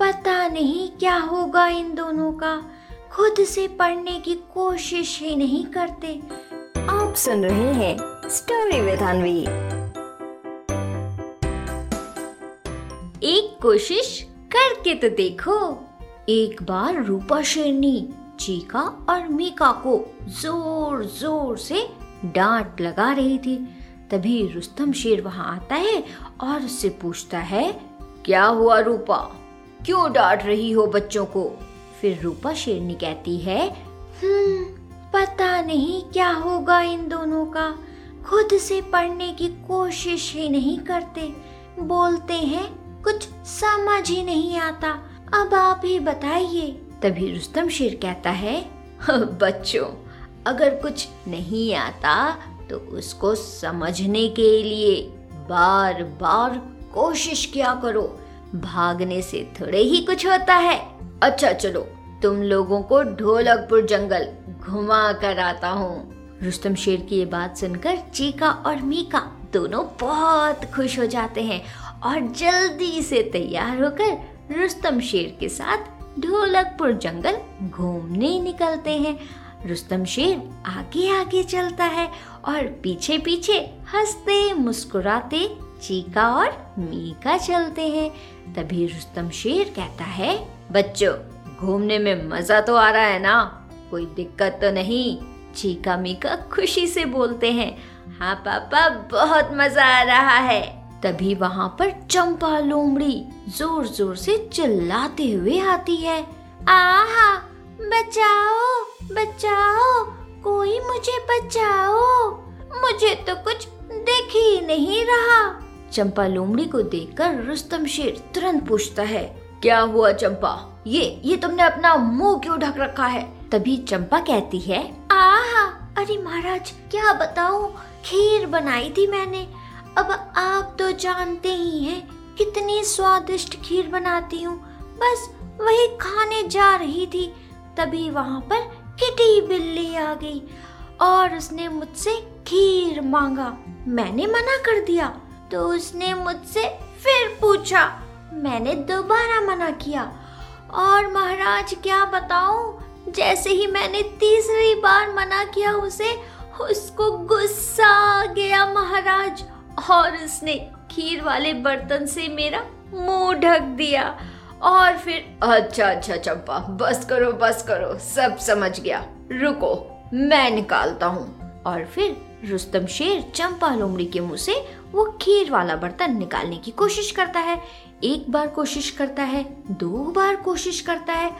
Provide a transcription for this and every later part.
पता नहीं क्या होगा इन दोनों का। खुद से पढ़ने की कोशिश ही नहीं करते। आप सुन रहे हैं स्टोरी विद अनवी एक कोशिश करके तो देखो। एक बार रूपा शेरनी चीका और मीका को ज़ोर ज़ोर से डांट लगा रही थी। तभी रुस्तम शेर वहाँ आता है और उससे पूछता है क्या हुआ रूपा? क्यों डांट रही हो बच्चों को? फिर रूपा शेरनी कहती है हम्म पता नहीं क्या होगा इन दोनों का। खुद से पढ़ने की कोशिश ही नहीं करते। बोलते हैं, कुछ समझ ही नहीं आता। अब आप ही बताइए। तभी रुस्तम शेर कहता है बच्चों, अगर कुछ नहीं आता तो उसको समझने के लिए बार बार कोशिश किया करो। भागने से थोड़े ही कुछ होता है। अच्छा चलो, तुम लोगों को ढोलकपुर जंगल घुमा कर आता हूँ। रुस्तम शेर की ये बात सुनकर चीका और मीका दोनों बहुत खुश हो जाते हैं और जल्दी से तैयार होकर रुस्तम शेर के साथ ढोलकपुर जंगल घूमने निकलते हैं। रुस्तम शेर आगे आगे चलता है और पीछे पीछे हँसते, मुस्कुराते चीका और मीका चलते हैं। तभी रुस्तम शेर कहता है, बच्चों, घूमने में मज़ा तो आ रहा है ना? कोई दिक्कत तो नहीं? चीका मीका खुशी से बोलते हैं हाँ पापा, बहुत मज़ा आ रहा है। तभी वहाँ पर चंपा लोमड़ी ज़ोर ज़ोर से चिल्लाते हुए आती है, आहा, बचाओ बचाओ, कोई मुझे बचाओ। मुझे तो कुछ देख ही नहीं रहा। चंपा लोमड़ी को देखकर रुस्तम शेर तुरंत पूछता है, क्या हुआ चंपा? ये ये तुमने अपना मुँह क्यों ढक रखा है? तभी चंपा कहती है, आहा, अरे महाराज, क्या बताऊँ? खीर बनाई थी मैंने। अब आप तो जानते ही हैं, कितनी स्वादिष्ट खीर बनाती हूँ। बस वही खाने जा रही थी। तभी वहाँ पर किटी बिल्ली आ गई और उसने मुझसे खीर मांगा। मैंने मना कर दिया। तो उसने मुझसे फिर पूछा। मैंने दोबारा मना किया। और महाराज, क्या बताऊँ? जैसे ही मैंने तीसरी बार मना किया उसे, उसको गुस्सा आ गया महाराज। और उसने खीर वाले बर्तन से मेरा मुँह ढक दिया। और फिर अच्छा अच्छा चंपा बस करो बस करो, सब समझ गया। रुको, मैं निकालता हूँ। और फिर रुस्तम शेर चंपा लोमड़ी के मुँह से वो खीर वाला बर्तन निकालने की कोशिश करता है। एक बार कोशिश करता है, दो बार कोशिश करता है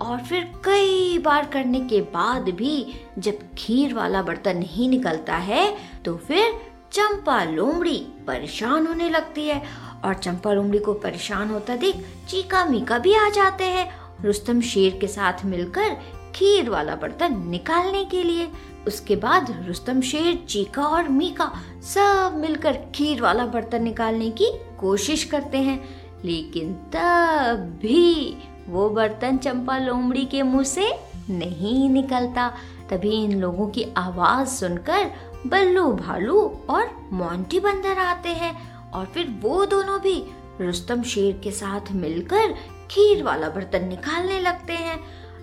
और फिर कई बार करने के बाद भी जब खीर वाला बर्तन नहीं निकलता है तो फिर चंपा लोमड़ी परेशान होने लगती है और चंपा लोमड़ी को परेशान होता देख चीका मीका भी आ जाते हैं रुस्तम शेर के साथ मिलकर खीर वाला बर्तन निकालने के लिए। उसके बाद रुस्तम शेर, चीका और मीका सब मिलकर खीर वाला बर्तन निकालने की कोशिश करते हैं। लेकिन तब भी वो बर्तन चंपा लोमड़ी के मुँह से नहीं निकलता। तभी इन लोगों की आवाज़ सुनकर बल्लू, भालू और मोंटी बंदर आते हैं और फिर वो दोनों भी रुस्तम शेर के साथ मिलकर खीर वाला बर्तन निकालने लगते हैं।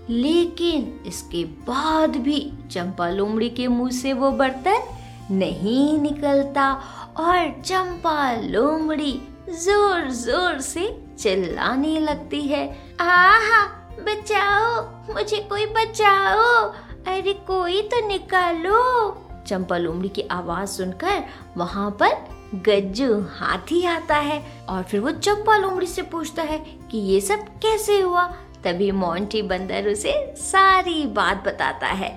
लेकिन इसके बाद भी चंपा लोमड़ी के मुँह से वो बर्तन नहीं निकलता और चंपा लोमड़ी ज़ोर ज़ोर से चिल्लाने लगती है। आहा, बचाओ, मुझे कोई बचाओ। अरे, कोई तो निकालो। चंपा लोमड़ी की आवाज़ सुनकर वहाँ पर गज्जू हाथी आता है और फिर वो चंपा लोमड़ी से पूछता है कि ये सब कैसे हुआ? तभी मोंटी बंदर उसे सारी बात बताता है।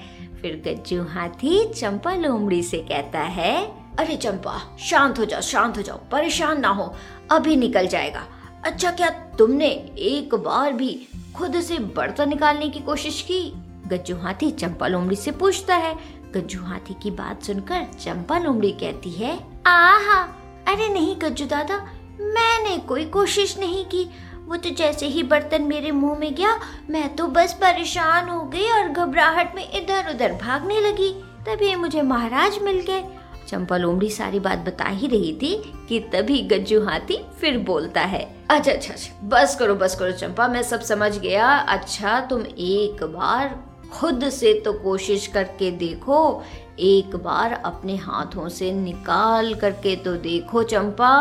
फिर गज्जू हाथी चंपा लोमड़ी से कहता है, अरे चंपा, शांत हो जाओ, शांत हो जाओ, परेशान ना हो, अभी निकल जाएगा। अच्छा क्या तुमने एक बार भी खुद से बर्तन निकालने की कोशिश की? गज्जू हाथी चंपा लोमड़ी से पूछता है। गज्जू हाथी की बात सुनकर चंपा लोमड़ी कहती है, आहा, अरे नहीं गज्जू दादा, मैंने कोई कोशिश नहीं की। वो तो जैसे ही बर्तन मेरे मुँह में गया, मैं तो बस परेशान हो गई और घबराहट में इधर उधर भागने लगी। तभी मुझे महाराज मिल गए। चंपा लोमड़ी सारी बात बता ही रही थी कि तभी गज्जू हाथी फिर बोलता है अच्छा अच्छा अच्छा बस करो बस करो चंपा, मैं सब समझ गया। अच्छा तुम एक बार खुद से तो कोशिश करके देखो, एक बार अपने हाथों से निकाल करके तो देखो चंपा।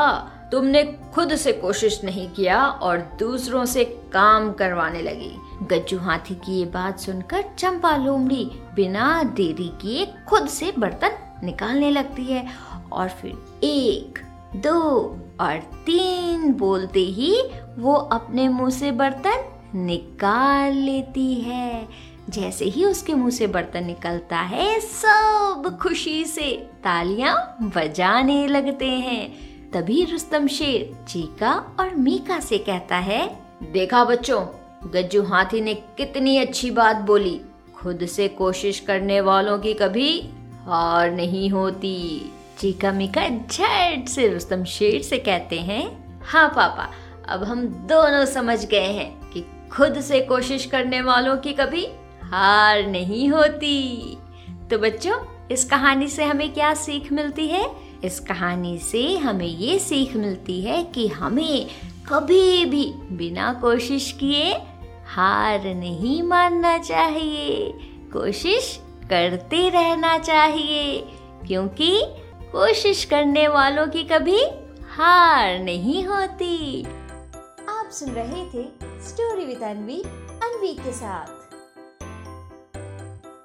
तुमने खुद से कोशिश नहीं किया और दूसरों से काम करवाने लगी। गज्जू हाथी की ये बात सुनकर चंपा लोमड़ी बिना देरी किए खुद से बर्तन निकालने लगती है और फिर एक, दो और तीन बोलते ही वो अपने मुँह से बर्तन निकाल लेती है। जैसे ही उसके मुँह से बर्तन निकलता है, सब खुशी से तालियाँ बजाने लगते हैं। तभी रुस्तम शेर चीका और मीका से कहता है देखा बच्चों गज्जू हाथी ने कितनी अच्छी बात बोली। खुद से कोशिश करने वालों की कभी हार नहीं होती। चीका मीका झट से रुस्तम शेर से कहते हैं हाँ पापा अब हम दोनों समझ गए हैं कि खुद से कोशिश करने वालों की कभी हार नहीं होती। तो बच्चों इस कहानी से हमें क्या सीख मिलती है? इस कहानी से हमें ये सीख मिलती है कि हमें कभी भी बिना कोशिश किए हार नहीं मानना चाहिए। कोशिश करते रहना चाहिए, क्योंकि कोशिश करने वालों की कभी हार नहीं होती। आप सुन रहे थे स्टोरी विद अनवी अनवी के साथ।